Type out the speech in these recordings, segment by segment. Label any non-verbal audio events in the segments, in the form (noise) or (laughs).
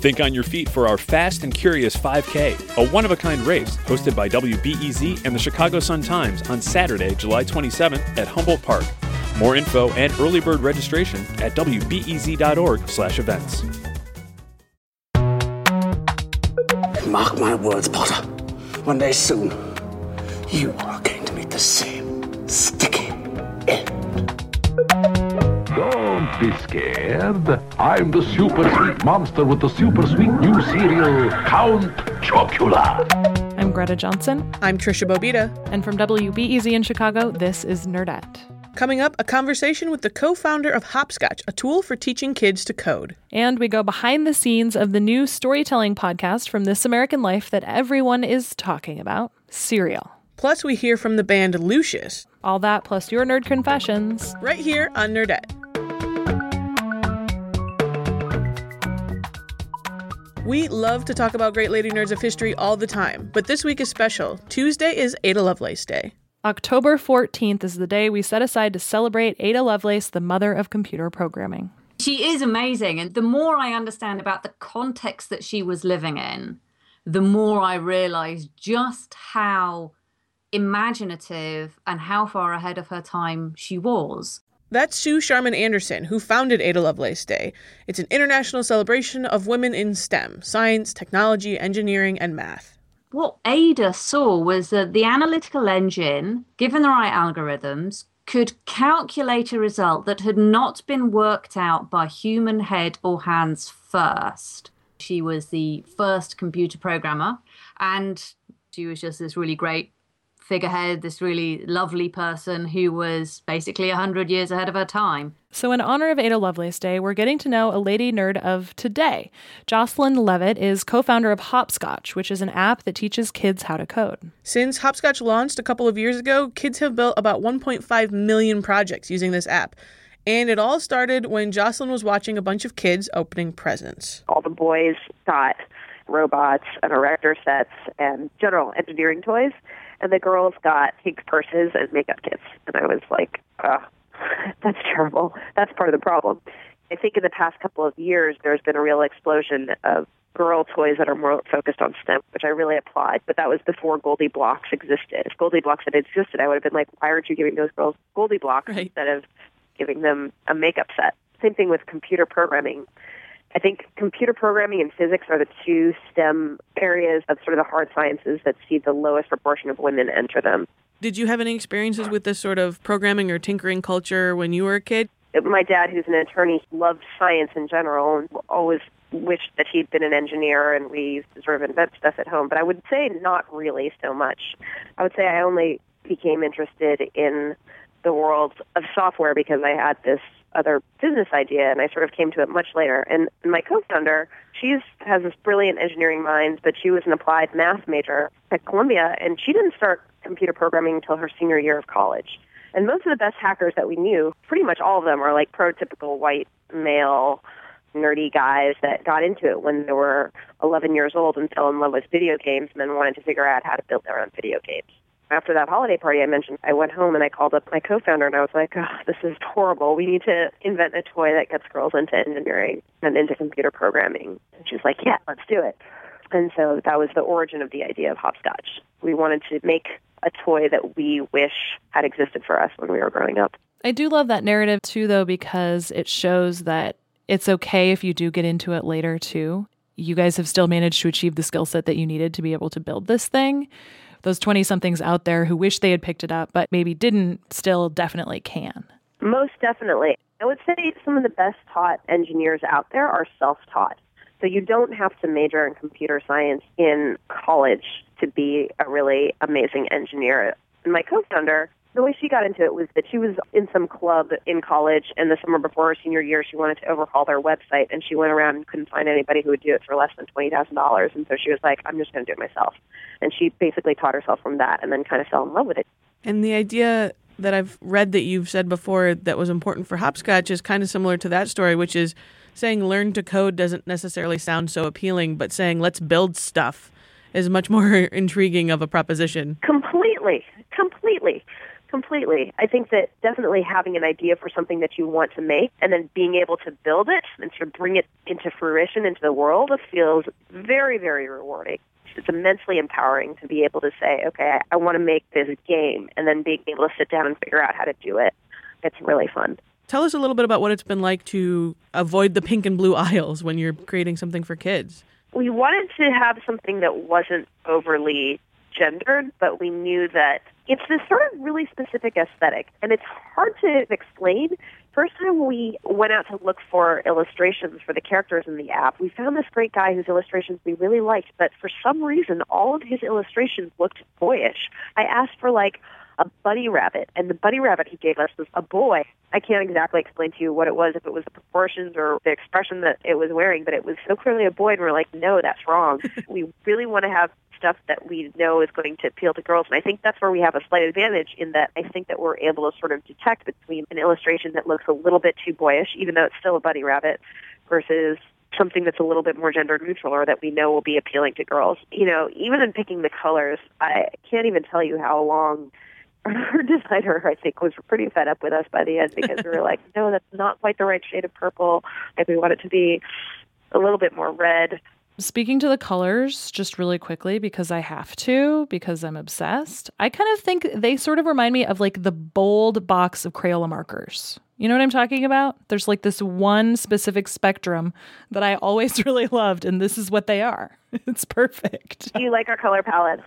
Think on your feet for our Fast and Curious 5K, a one of a kind race hosted by WBEZ and the Chicago Sun Times on Saturday, July 27th at Humboldt Park. More info and early bird registration at wbez.org/events. Mark my words, Potter. One day soon, you are going to meet the same sticky end. Don't be scared. I'm the super sweet monster with the super sweet new cereal, Count Chocula. I'm Greta Johnson. I'm Tricia Bobeda. And from WBEZ in Chicago, this is Nerdette. Coming up, a conversation with the co founder of Hopscotch, a tool for teaching kids to code. And we go behind the scenes of the new storytelling podcast from This American Life that everyone is talking about Serial. Plus, we hear from the band Lucius. All that plus your nerd confessions. Right here on Nerdette. We love to talk about great lady nerds of history all the time, but this week is special. Tuesday is Ada Lovelace Day. October 14th is the day we set aside to celebrate Ada Lovelace, the mother of computer programming. She is amazing. And the more I understand about the context that she was living in, the more I realize just how imaginative and how far ahead of her time she was. That's Suw Charman-Anderson, who founded Ada Lovelace Day. It's an international celebration of women in STEM science, technology, engineering, and math. What Ada saw was that the analytical engine, given the right algorithms, could calculate a result that had not been worked out by human head or hands first. She was the first computer programmer, and she was just this really great figurehead, this really lovely person who was basically 100 years ahead of her time. So, in honor of Ada Lovelace Day, we're getting to know a lady nerd of today. Jocelyn Leavitt is co founder of Hopscotch, which is an app that teaches kids how to code. Since Hopscotch launched a couple of years ago, kids have built about 1.5 million projects using this app. And it all started when Jocelyn was watching a bunch of kids opening presents. All the boys got robots and erector sets and general engineering toys and the girls got pink purses and makeup kits. And I was like, oh, (laughs) that's terrible. That's part of the problem. I think in the past couple of years, there's been a real explosion of girl toys that are more focused on STEM, which I really applaud. But that was before GoldieBlox existed. If GoldieBlox had existed, I would have been like, why aren't you giving those girls GoldieBlox right. instead of giving them a makeup set? Same thing with computer programming. I think computer programming and physics are the two STEM areas of sort of the hard sciences that see the lowest proportion of women enter them. Did you have any experiences with this sort of programming or tinkering culture when you were a kid? My dad, who's an attorney, loved science in general and always wished that he'd been an engineer and we used to sort of invent stuff at home. But I would say not really so much. I would say I only became interested in the world of software because I had this other business idea, and I sort of came to it much later. And my co-founder, she has this brilliant engineering mind, but she was an applied math major at Columbia, and she didn't start computer programming until her senior year of college. And most of the best hackers that we knew, pretty much all of them, are like prototypical white male nerdy guys that got into it when they were 11 years old and fell in love with video games and then wanted to figure out how to build their own video games after that holiday party I mentioned, I went home and I called up my co-founder and I was like, oh, this is horrible. We need to invent a toy that gets girls into engineering and into computer programming. And she was like, yeah, let's do it. And so that was the origin of the idea of hopscotch. We wanted to make a toy that we wish had existed for us when we were growing up. I do love that narrative too, though, because it shows that it's okay if you do get into it later too. You guys have still managed to achieve the skill set that you needed to be able to build this thing those 20 somethings out there who wish they had picked it up, but maybe didn't, still definitely can. Most definitely. I would say some of the best taught engineers out there are self taught. So you don't have to major in computer science in college to be a really amazing engineer. My co-founder, the way she got into it was that she was in some club in college, and the summer before her senior year, she wanted to overhaul their website, and she went around and couldn't find anybody who would do it for less than twenty thousand dollars, and so she was like, "I'm just going to do it myself," and she basically taught herself from that, and then kind of fell in love with it. And the idea that I've read that you've said before that was important for hopscotch is kind of similar to that story, which is saying learn to code doesn't necessarily sound so appealing, but saying let's build stuff is much (laughs) more intriguing of a proposition. Completely, completely, completely. I think that definitely having an idea for something that you want to make and then being able to build it and to bring it into fruition into the world feels very, very rewarding. It's immensely empowering to be able to say, okay, I, I want to make this game and then being able to sit down and figure out how to do it. It's really fun. Tell us a little bit about what it's been like to avoid the pink and blue (laughs) aisles when you're creating something for kids. We wanted to have something that wasn't overly gendered, but we knew that it's this sort of really specific aesthetic, and it's hard to explain. First time we went out to look for illustrations for the characters in the app, we found this great guy whose illustrations we really liked, but for some reason, all of his illustrations looked boyish. I asked for like a bunny rabbit, and the bunny rabbit he gave us was a boy. I can't exactly explain to you what it was, if it was the proportions or the expression that it was wearing, but it was so clearly a boy, and we're like, no, that's wrong. (laughs) we really want to have stuff that we know is going to appeal to girls. And I think that's where we have a slight advantage in that I think that we're able to sort of detect between an illustration that looks a little bit too boyish, even though it's still a bunny rabbit, versus something that's a little bit more gender neutral or that we know will be appealing to girls. You know, even in picking the colors, I can't even tell you how long (laughs) our designer, I think, was pretty fed up with us by the end because we were like, (laughs) no, that's not quite the right shade of purple. Like we want it to be a little bit more red. Speaking to the colors, just really quickly, because I have to, because I'm obsessed, I kind of think they sort of remind me of like the bold box of Crayola markers. You know what I'm talking about? There's like this one specific spectrum that I always (laughs) really loved, and this is what they are. (laughs) It's perfect. Do you like our color palette?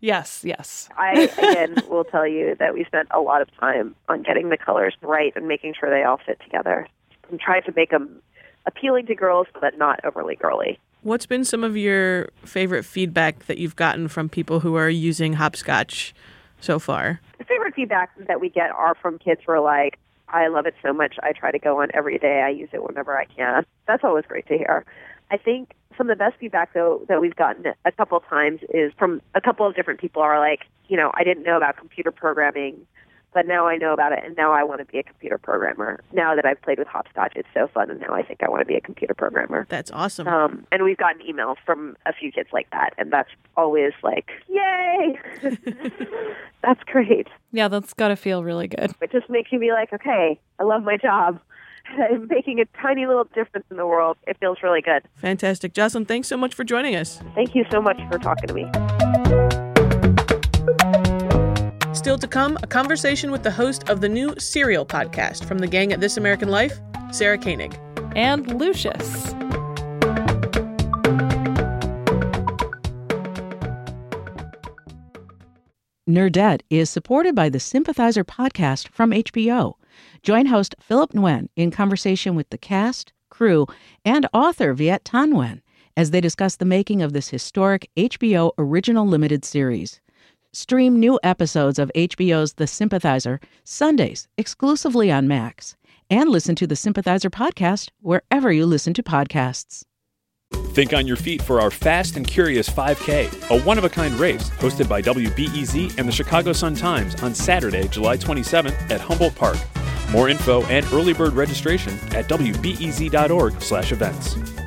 Yes, yes. I, again, (laughs) will tell you that we spent a lot of time on getting the colors right and making sure they all fit together. I'm trying to make them appealing to girls, but not overly girly. What's been some of your favorite feedback that you've gotten from people who are using hopscotch so far? The favorite feedback that we get are from kids who are like, I love it so much. I try to go on every day. I use it whenever I can. That's always great to hear. I think some of the best feedback though that we've gotten a couple of times is from a couple of different people are like, you know, I didn't know about computer programming, but now I know about it and now I want to be a computer programmer. Now that I've played with hopscotch, it's so fun and now I think I want to be a computer programmer. That's awesome. Um, and we've gotten emails from a few kids like that and that's always like, yay! (laughs) that's great. Yeah, that's got to feel really good. It just makes you be like, okay, I love my job. (laughs) I'm making a tiny little difference in the world. It feels really good. Fantastic. Jocelyn, thanks so much for joining us. Thank you so much for talking to me. Still to come, a conversation with the host of the new Serial podcast from the gang at This American Life, Sarah Koenig. And Lucius. Nerdette is supported by the Sympathizer podcast from HBO. Join host Philip Nguyen in conversation with the cast, crew, and author Viet Thanh Nguyen as they discuss the making of this historic HBO original limited series. Stream new episodes of HBO's The Sympathizer Sundays exclusively on Max, and listen to the Sympathizer podcast wherever you listen to podcasts. Think on your feet for our Fast and Curious 5K, a one of a kind race hosted by WBEZ and the Chicago Sun Times on Saturday, July 27th at Humboldt Park. More info and early bird registration at wbez.org/events.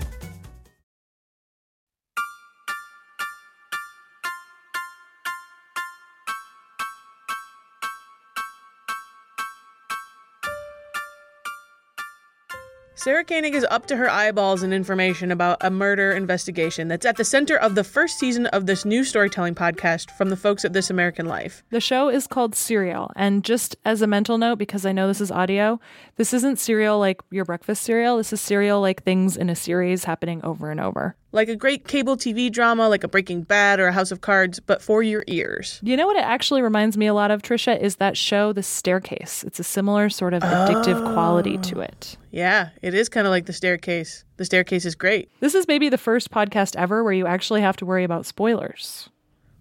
Sarah Koenig is up to her eyeballs in information about a murder investigation that's at the center of the first season of this new storytelling podcast from the folks at This American Life. The show is called Serial. And just as a mental note, because I know this is audio, this isn't serial like your breakfast cereal. This is serial like things in a series happening over and over. Like a great cable TV drama like a Breaking Bad or a House of Cards, but for your ears. You know what it actually reminds me a lot of, Tricia, is that show The Staircase. It's a similar sort of addictive oh. quality to oh. it. Yeah, it is kind of like The Staircase. The Staircase is great. This is maybe the first podcast ever where you actually have to worry about spoilers.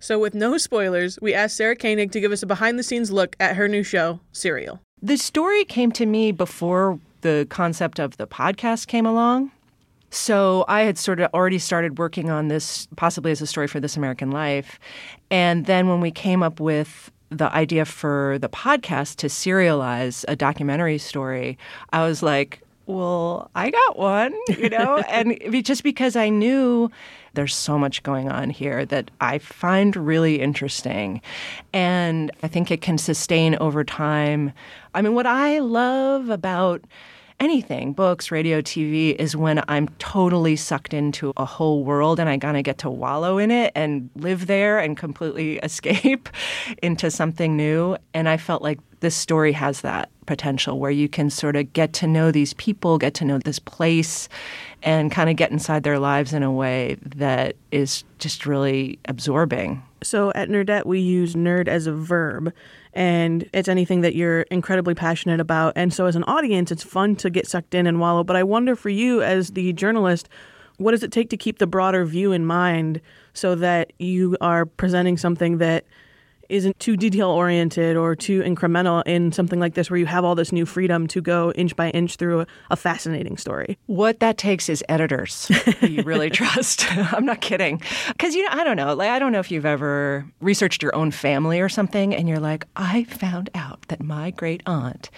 So, with no spoilers, we asked Sarah Koenig to give us a behind the scenes look at her new show, Serial. The story came to me before the concept of the podcast came along. So I had sort of already started working on this, possibly as a story for This American Life. And then when we came up with the idea for the podcast to serialize a documentary story, I was like, well, I got one, you (laughs) know? and just because I knew there's so much going on here that I find really interesting. And I think it can sustain over time. I mean, what I love about anything, books, radio, TV, is when I'm totally sucked into a whole world and I kind of get to wallow in it and live there and completely (laughs) escape into something new. And I felt like this story has that potential where you can sort of get to know these people, get to know this place, and kind of get inside their lives in a way that is just really absorbing. So at Nerdette, we use nerd as a verb and it's anything that you're incredibly passionate about. And so, as an audience, it's fun to get sucked in and wallow. But I wonder for you, as the journalist, what does it take to keep the broader view in mind so that you are presenting something that isn't too detail oriented or too incremental in something like this where you have all this new freedom to go inch by inch through a, a fascinating story. What that takes is editors you really (laughs) trust. (laughs) I'm not kidding. Cuz you know, I don't know. Like I don't know if you've ever researched your own family or something and you're like, "I found out that my great aunt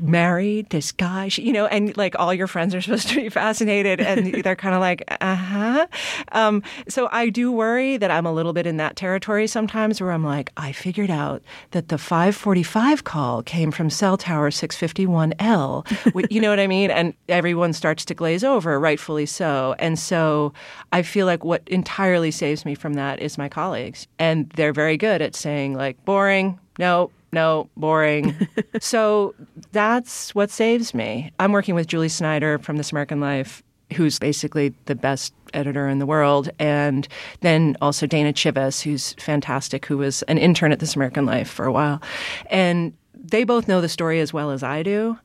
married this guy." She, you know, and like all your friends are supposed to be fascinated and (laughs) they're kind of like, "Uh-huh." Um, so I do worry that I'm a little bit in that territory sometimes where I'm like, I figured out that the 545 call came from cell tower 651L. (laughs) you know what I mean? And everyone starts to glaze over, rightfully so. And so I feel like what entirely saves me from that is my colleagues. And they're very good at saying, like, boring, no, no, boring. (laughs) so that's what saves me. I'm working with Julie Snyder from This American Life who's basically the best editor in the world, and then also Dana Chivvis, who's fantastic, who was an intern at This American Life for a while. And they both know the story as well as I do.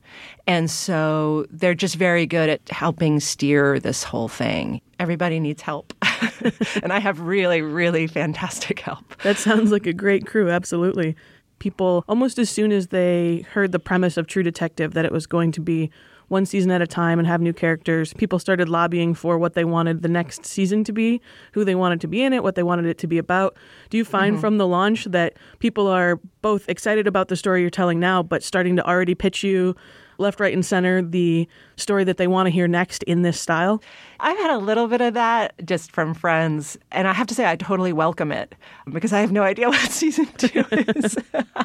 And so they're just very good at helping steer this whole thing. Everybody needs help. (laughs) and I have really, really fantastic help. That sounds like a great crew, absolutely. People, almost as soon as they heard the premise of True Detective, that it was going to be one season at a time and have new characters. People started lobbying for what they wanted the next season to be, who they wanted to be in it, what they wanted it to be about. Do you find mm-hmm. from the launch that people are both excited about the story you're telling now, but starting to already pitch you left, right, and center the story that they want to hear next in this style? I've had a little bit of that just from friends, and I have to say I totally welcome it because I have no idea (laughs) what season two is.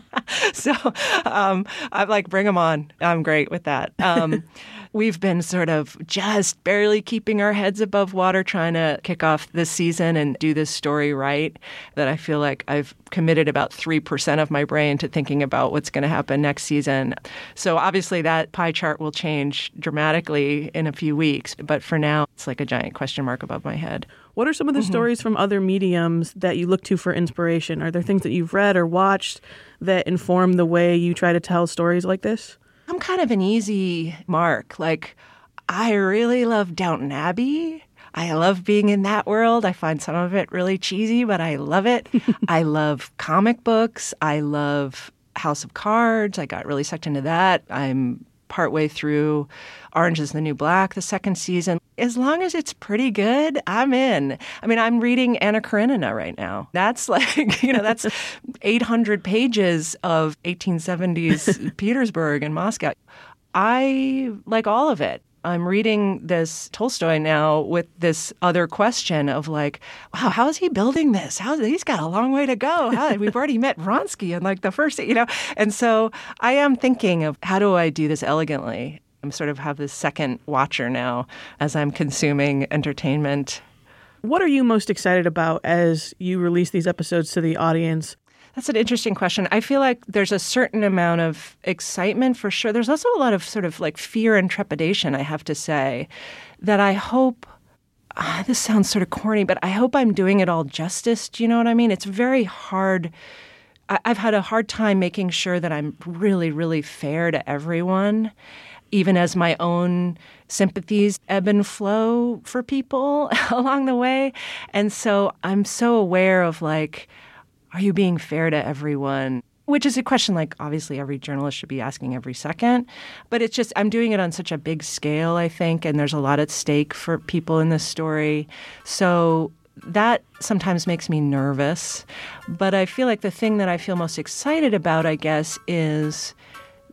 (laughs) so um, I'm like, bring them on. I'm great with that. Um, (laughs) we've been sort of just barely keeping our heads above water, trying to kick off this season and do this story right. That I feel like I've committed about 3% of my brain to thinking about what's going to happen next season. So obviously that pie chart will change dramatically in a few weeks. But for now, it's like a giant question mark above my head. What are some of the mm-hmm. stories from other mediums that you look to for inspiration? Are there things that you've read or watched that inform the way you try to tell stories like this? I'm kind of an easy mark. Like, I really love Downton Abbey. I love being in that world. I find some of it really cheesy, but I love it. (laughs) I love comic books. I love House of Cards. I got really sucked into that. I'm partway through Orange is the New Black, the second season. As long as it's pretty good, I'm in. I mean, I'm reading Anna Karenina right now. That's (laughs) like, you know, that's (laughs) 800 pages of 1870s (laughs) Petersburg and Moscow. I like all of it. I'm reading this Tolstoy now with this other question of like, wow, how is he building this? How he's got a long way to go. How, (laughs) we've already met Vronsky in like the first, you know, and so I am thinking of how do I do this elegantly. I'm sort of have this second watcher now as I'm consuming entertainment. What are you most excited about as you release these episodes to the audience? That's an interesting question. I feel like there's a certain amount of excitement for sure. There's also a lot of sort of like fear and trepidation, I have to say, that I hope. Uh, this sounds sort of corny, but I hope I'm doing it all justice. Do you know what I mean? It's very hard. I, I've had a hard time making sure that I'm really, really fair to everyone even as my own sympathies ebb and flow for people (laughs) along the way. And so I'm so aware of like, are you being fair to everyone? Which is a question like obviously every journalist should be asking every second. But it's just, I'm doing it on such a big scale, I think, and there's a lot at stake for people in this story. So that sometimes makes me nervous. But I feel like the thing that I feel most excited about, I guess, is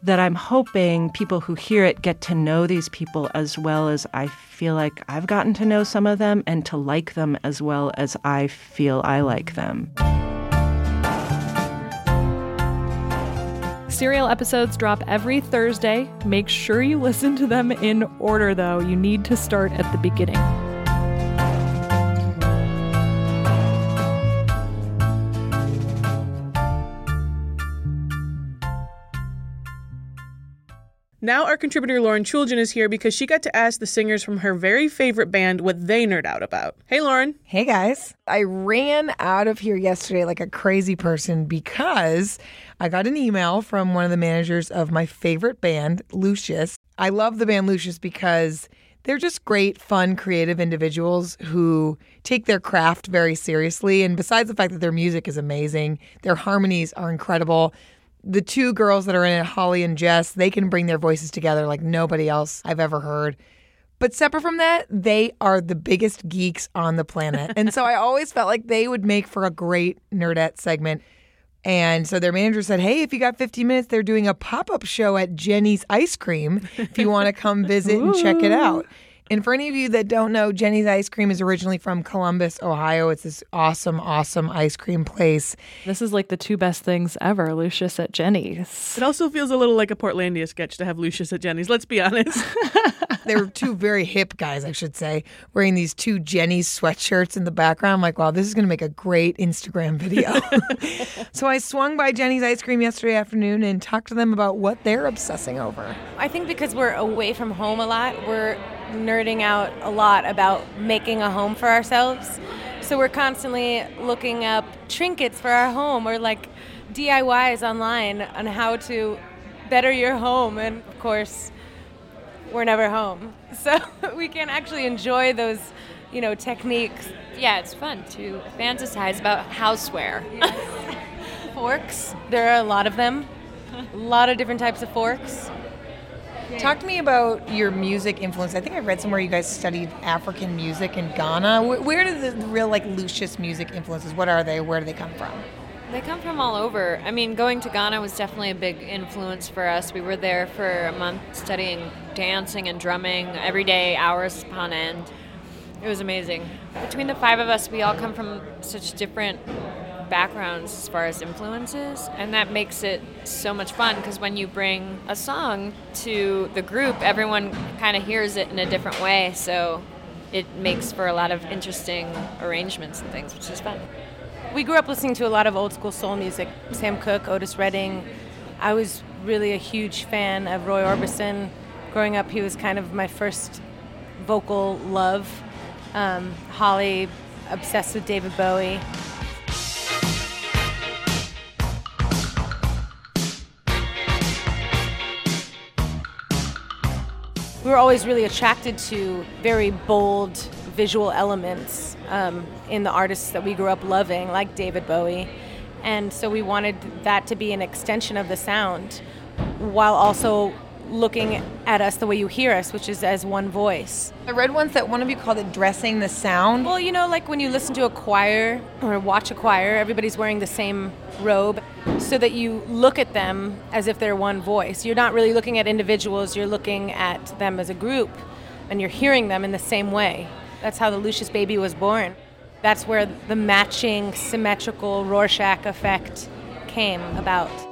that I'm hoping people who hear it get to know these people as well as I feel like I've gotten to know some of them and to like them as well as I feel I like them. Serial episodes drop every Thursday. Make sure you listen to them in order, though. You need to start at the beginning. Now our contributor Lauren Chooljian is here because she got to ask the singers from her very favorite band what they nerd out about. Hey, Lauren. Hey, guys. I ran out of here yesterday like a crazy person because I got an email from one of the managers of my favorite band, Lucius. I love the band Lucius because they're just great, fun, creative individuals who take their craft very seriously. And besides the fact that their music is amazing, their harmonies are incredible the two girls that are in it, Holly and Jess, they can bring their voices together like nobody else I've ever heard. But separate from that, they are the biggest geeks on the planet. and so I (laughs) always felt like they would make for a great nerdette segment. And so their manager said, Hey, if you got 15 minutes, they're doing a pop up show at Jenny's Ice Cream if you want to come visit and check it out. And for any of you that don't know, Jenny's Ice Cream is originally from Columbus, Ohio. It's this awesome, awesome ice cream place. This is like the two best things ever Lucius at Jenny's. It also feels a little like a Portlandia sketch to have Lucius at Jenny's, let's be honest. (laughs) they were two very hip guys, I should say, wearing these two Jenny's sweatshirts in the background. I'm like, wow, this is going to make a great Instagram video. (laughs) so I swung by Jenny's Ice Cream yesterday afternoon and talked to them about what they're obsessing over. I think because we're away from home a lot, we're nerding out a lot about making a home for ourselves. So we're constantly looking up trinkets for our home or like DIYs online on how to better your home. And of course, we're never home. (laughs) So we can actually enjoy those, you know, techniques. Yeah, it's fun to fantasize about houseware. Yes. (laughs) forks, there are a lot of them. A lot of different types of forks. Talk to me about your music influence. I think I read somewhere you guys studied African music in Ghana. Where, do the real like Lucius music influences? What are they? Where do they come from? They come from all over. I mean, going to Ghana was definitely a big influence for us. We were there for a month studying dancing and drumming every day, hours upon end. It was amazing. Between the five of us, we all come from such different backgrounds as far as influences, and that makes it so much fun because when you bring a song to the group, everyone kind of hears it in a different way, so it makes for a lot of interesting arrangements and things, which is fun. We grew up listening to a lot of old school soul music Sam Cooke, Otis Redding. I was really a huge fan of Roy Orbison. Growing up, he was kind of my first vocal love. Um, Holly, obsessed with David Bowie. We were always really attracted to very bold visual elements um, in the artists that we grew up loving, like David Bowie. And so we wanted that to be an extension of the sound while also looking at us the way you hear us, which is as one voice. I read once that one of you called it dressing the sound. Well, you know, like when you listen to a choir or watch a choir, everybody's wearing the same robe so that you look at them as if they're one voice. You're not really looking at individuals, you're looking at them as a group and you're hearing them in the same way. That's how the Lucius baby was born. That's where the matching, symmetrical Rorschach effect came about.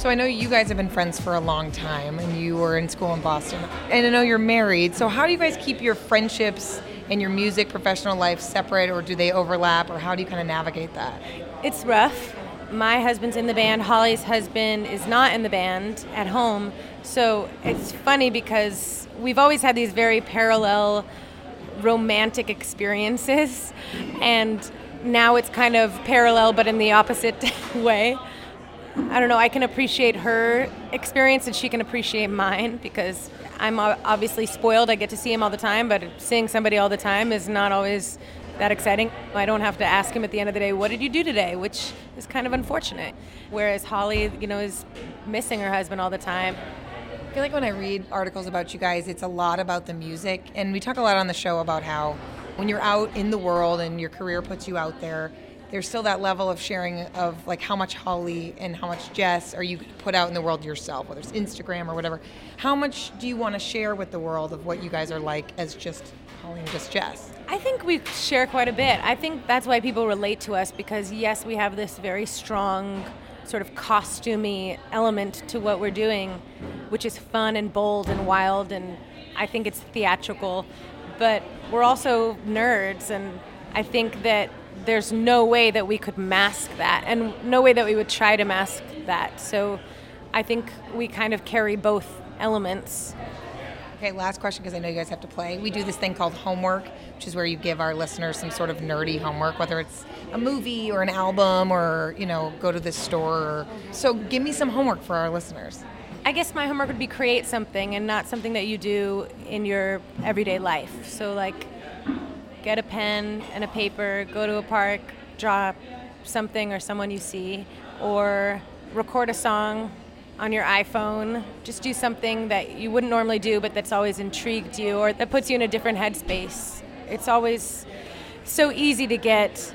So I know you guys have been friends for a long time and you were in school in Boston. And I know you're married. So how do you guys keep your friendships and your music professional life separate or do they overlap or how do you kind of navigate that? It's rough. My husband's in the band, Holly's husband is not in the band at home. So it's funny because we've always had these very parallel romantic experiences and now it's kind of parallel but in the opposite (laughs) way I don't know, I can appreciate her experience and she can appreciate mine because I'm obviously spoiled. I get to see him all the time, but seeing somebody all the time is not always that exciting. I don't have to ask him at the end of the day, what did you do today? Which is kind of unfortunate. Whereas Holly, you know, is missing her husband all the time. I feel like when I read articles about you guys, it's a lot about the music. And we talk a lot on the show about how when you're out in the world and your career puts you out there, there's still that level of sharing of like how much Holly and how much Jess are you put out in the world yourself, whether it's Instagram or whatever. How much do you want to share with the world of what you guys are like as just Holly and just Jess? I think we share quite a bit. I think that's why people relate to us because, yes, we have this very strong, sort of costumey element to what we're doing, which is fun and bold and wild, and I think it's theatrical. But we're also nerds, and I think that there's no way that we could mask that, and no way that we would try to mask that. So I think we kind of carry both elements. Okay, last question because I know you guys have to play. We do this thing called homework, which is where you give our listeners some sort of nerdy homework, whether it's a movie or an album or, you know, go to this store. Or... So give me some homework for our listeners. I guess my homework would be create something and not something that you do in your everyday life. So, like, get a pen and a paper, go to a park, draw something or someone you see, or record a song on your iPhone. Just do something that you wouldn't normally do, but that's always intrigued you or that puts you in a different headspace. It's always so easy to get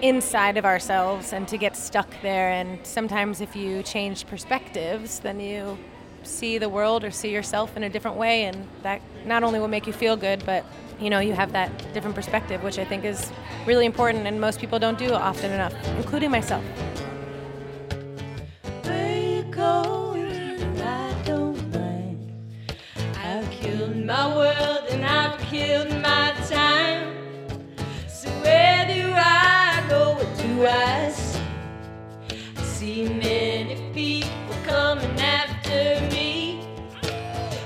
inside of ourselves and to get stuck there. And sometimes, if you change perspectives, then you see the world or see yourself in a different way, and that not only will make you feel good, but you know you have that different perspective, which I think is really important, and most people don't do often enough, including myself. I've killed my world and I've killed my time. So where do I go? What do I see? I see many people coming after me.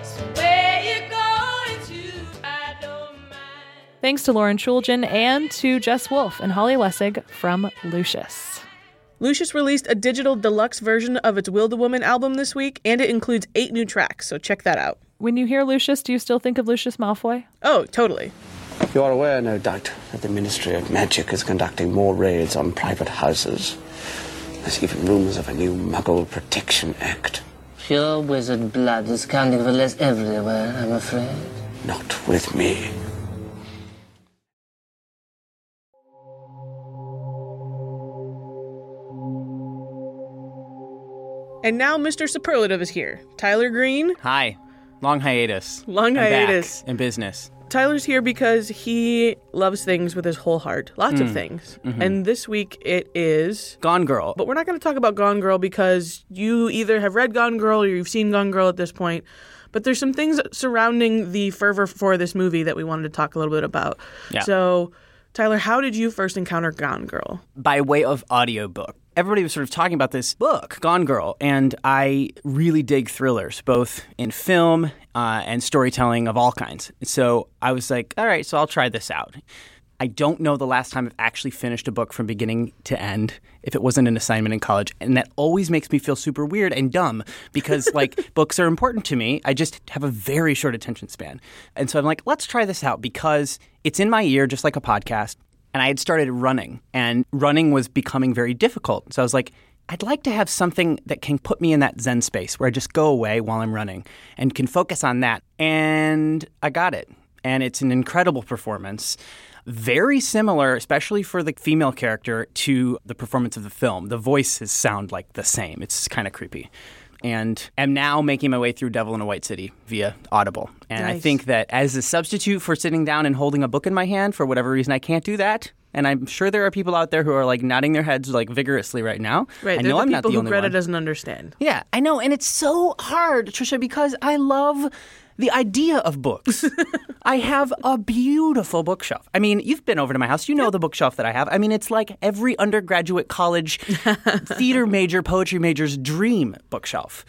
So where you going to? I don't mind. Thanks to Lauren Chooljian and to Jess Wolfe and Holly Laessig from Lucius. Lucius released a digital deluxe version of its Wildewoman album this week, and it includes eight new tracks, so check that out. When you hear Lucius, do you still think of Lucius Malfoy? Oh, totally. You are aware, no doubt, that the Ministry of Magic is conducting more raids on private houses. There's even rumors of a new Muggle Protection Act. Pure wizard blood is counting for less everywhere, I'm afraid. Not with me. And now Mr. Superlative is here. Tyler Green. Hi. Long hiatus. Long I'm hiatus. in business. Tyler's here because he loves things with his whole heart. Lots of Mm. things. Mhm. And this week it is Gone Girl. But we're not going to talk about Gone Girl because you either have read Gone Girl or you've seen Gone Girl at this point. But there's some things surrounding the fervor for this movie that we wanted to talk a little bit about. Yeah. So, Tyler, how did you first encounter Gone Girl? by way of audiobook. Everybody was sort of talking about this book, Gone Girl, and I really dig thrillers, both in film uh, and storytelling of all kinds. So I was like, all right, so I'll try this out. I don't know the last time I've actually finished a book from beginning to end if it wasn't an assignment in college. And that always makes me feel super weird and dumb because, (laughs) like, books are important to me. I just have a very short attention span. And so I'm like, let's try this out because it's in my ear, just like a podcast. And I had started running, and running was becoming very difficult. So I was like, I'd like to have something that can put me in that Zen space where I just go away while I'm running and can focus on that. And I got it. And it's an incredible performance. Very similar, especially for the female character, to the performance of the film. The voices sound like the same. It's kind of creepy. And am now making my way through Devil in a White City via Audible. And I think that as a substitute for sitting down and holding a book in my hand, for whatever reason I can't do that, and I'm sure there are people out there who are like nodding their heads like vigorously right now. Right, I know the I'm people not the who only Greta one. doesn't understand. Yeah, I know, and it's so hard, Tricia, because I love the idea of books. (laughs) I have a beautiful bookshelf. I mean, you've been over to my house. You know the bookshelf that I have. I mean, it's like every undergraduate college (laughs) theater major, poetry major's dream bookshelf.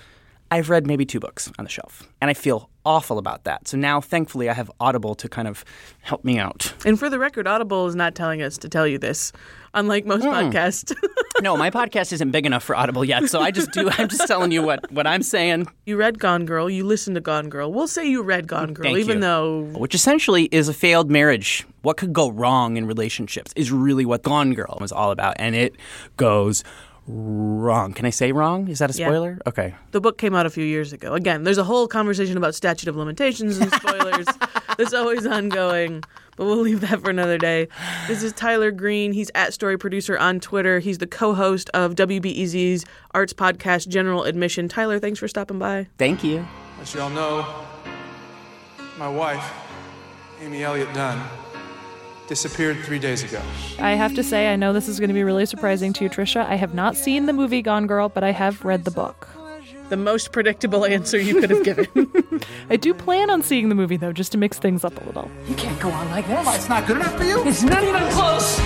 I've read maybe two books on the shelf, and I feel awful about that. So now, thankfully, I have Audible to kind of help me out. And for the record, Audible is not telling us to tell you this, unlike most Mm. podcasts. (laughs) no, my podcast isn't big enough for Audible yet, so I just do. I'm just telling you what what I'm saying. you read Gone Girl, you listened to Gone Girl. We'll say you read Gone Girl, Thank even you. though Which essentially is a failed marriage. What could go wrong in relationships is really what Gone Girl was all about, and it goes wrong. Can I say wrong? Is that a Yeah. spoiler? Okay. the book came out a few years ago. Again, there's a whole conversation about statute of limitations and spoilers (laughs) that's always ongoing, but we'll leave that for another day. This is Tyler Green. He's at Story Producer on Twitter. He's the co host of WBEZ's arts podcast, General Admission. Tyler, thanks for stopping by. Thank you. As y'all know, my wife, Amy Elliott Dunn, disappeared three days ago. I have to say, I know this is going to be really surprising to you, Tricia. I have not seen the movie Gone Girl, but I have read the book. The most predictable answer you could have given. (laughs) I do plan on seeing the movie, though, just to mix things up a little. You can't go on like this. It's not good enough for you? It's not even close.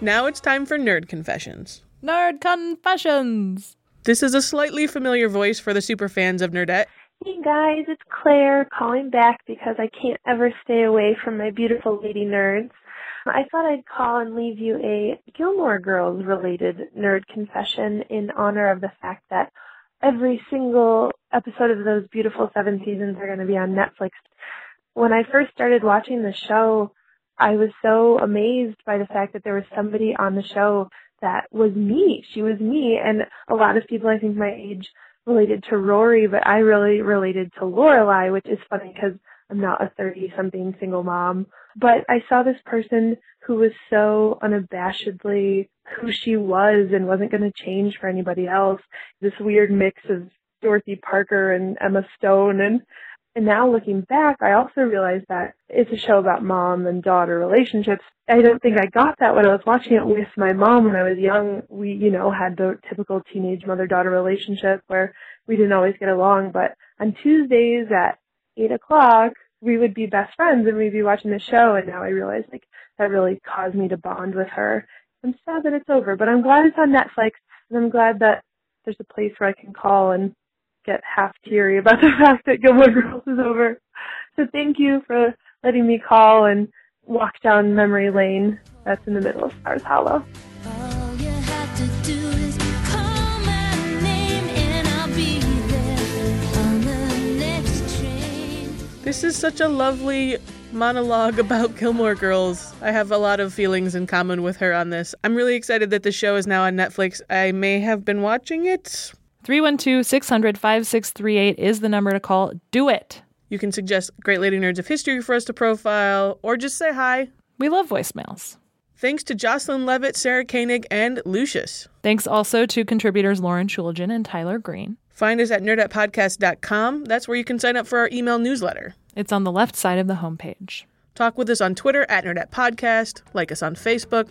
now it's time for Nerd Confessions. Nerd Confessions! This is a slightly familiar voice for the super fans of Nerdette. Hey guys, it's Claire calling back because I can't ever stay away from my beautiful lady nerds. I thought I'd call and leave you a Gilmore Girls related nerd confession in honor of the fact that every single episode of those beautiful seven seasons are going to be on Netflix. When I first started watching the show, I was so amazed by the fact that there was somebody on the show that was me. She was me, and a lot of people, I think, my age related to Rory, but I really related to Lorelai, which is funny because I'm not a 30-something single mom. But I saw this person who was so unabashedly who she was and wasn't going to change for anybody else. This weird mix of Dorothy Parker and Emma Stone and and now looking back, I also realized that it's a show about mom and daughter relationships. I don't think I got that when I was watching it with my mom when I was young. We, you know, had the typical teenage mother-daughter relationship where we didn't always get along. But on Tuesdays at 8 o'clock, we would be best friends and we'd be watching the show. And now I realize like that really caused me to bond with her. I'm sad that it's over, but I'm glad it's on Netflix and I'm glad that there's a place where I can call and get half teary about (laughs) the fact that Gilmore Girls is over. So thank you for letting me call and walk down memory lane that's in the middle of Stars Hollow. This is such a lovely monologue about Gilmore Girls. I have a lot of feelings in common with her on this. I'm really excited that the show is now on Netflix. I may have been watching it. 312 600 5638 is the number to call. Do it. You can suggest Great Lady Nerds of History for us to profile, or just say hi. We love voicemails. Thanks to Jocelyn Leavitt, Sarah Koenig, and Lucius. Thanks also to contributors Lauren Chooljian and Tyler Green. Find us at nerdettepodcast.com. That's where you can sign up for our email newsletter. It's on the left side of the homepage. Talk with us on Twitter at nerdatpodcast. Like us on Facebook.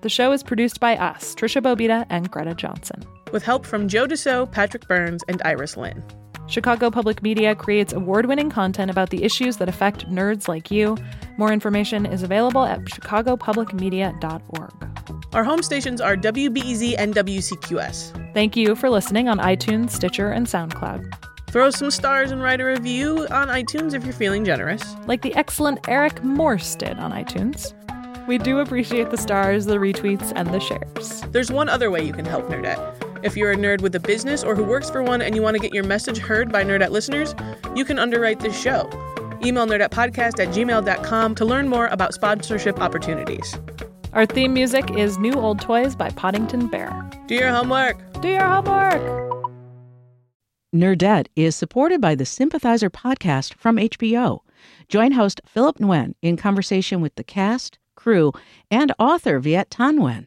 The show is produced by us, Tricia Bobeda and Greta Johnson. With help from Joe Deso, Patrick Burns, and Iris Lynn. Chicago Public Media creates award winning content about the issues that affect nerds like you. More information is available at chicagopublicmedia.org. Our home stations are WBEZ and WCQS. Thank you for listening on iTunes, Stitcher, and SoundCloud. Throw some stars and write a review on iTunes if you're feeling generous. Like the excellent Eric Morse did on iTunes. We do appreciate the stars, the retweets, and the shares. There's one other way you can help Nerdette. If you're a nerd with a business or who works for one and you want to get your message heard by Nerdette listeners, you can underwrite this show. Email nerdettepodcast at gmail.com to learn more about sponsorship opportunities. Our theme music is New Old Toys by Poddington Bear. Do your homework. Do your homework. Nerdette is supported by the Sympathizer podcast from HBO. Join host Philip Nguyen in conversation with the cast, crew, and author Viet Thanh Nguyen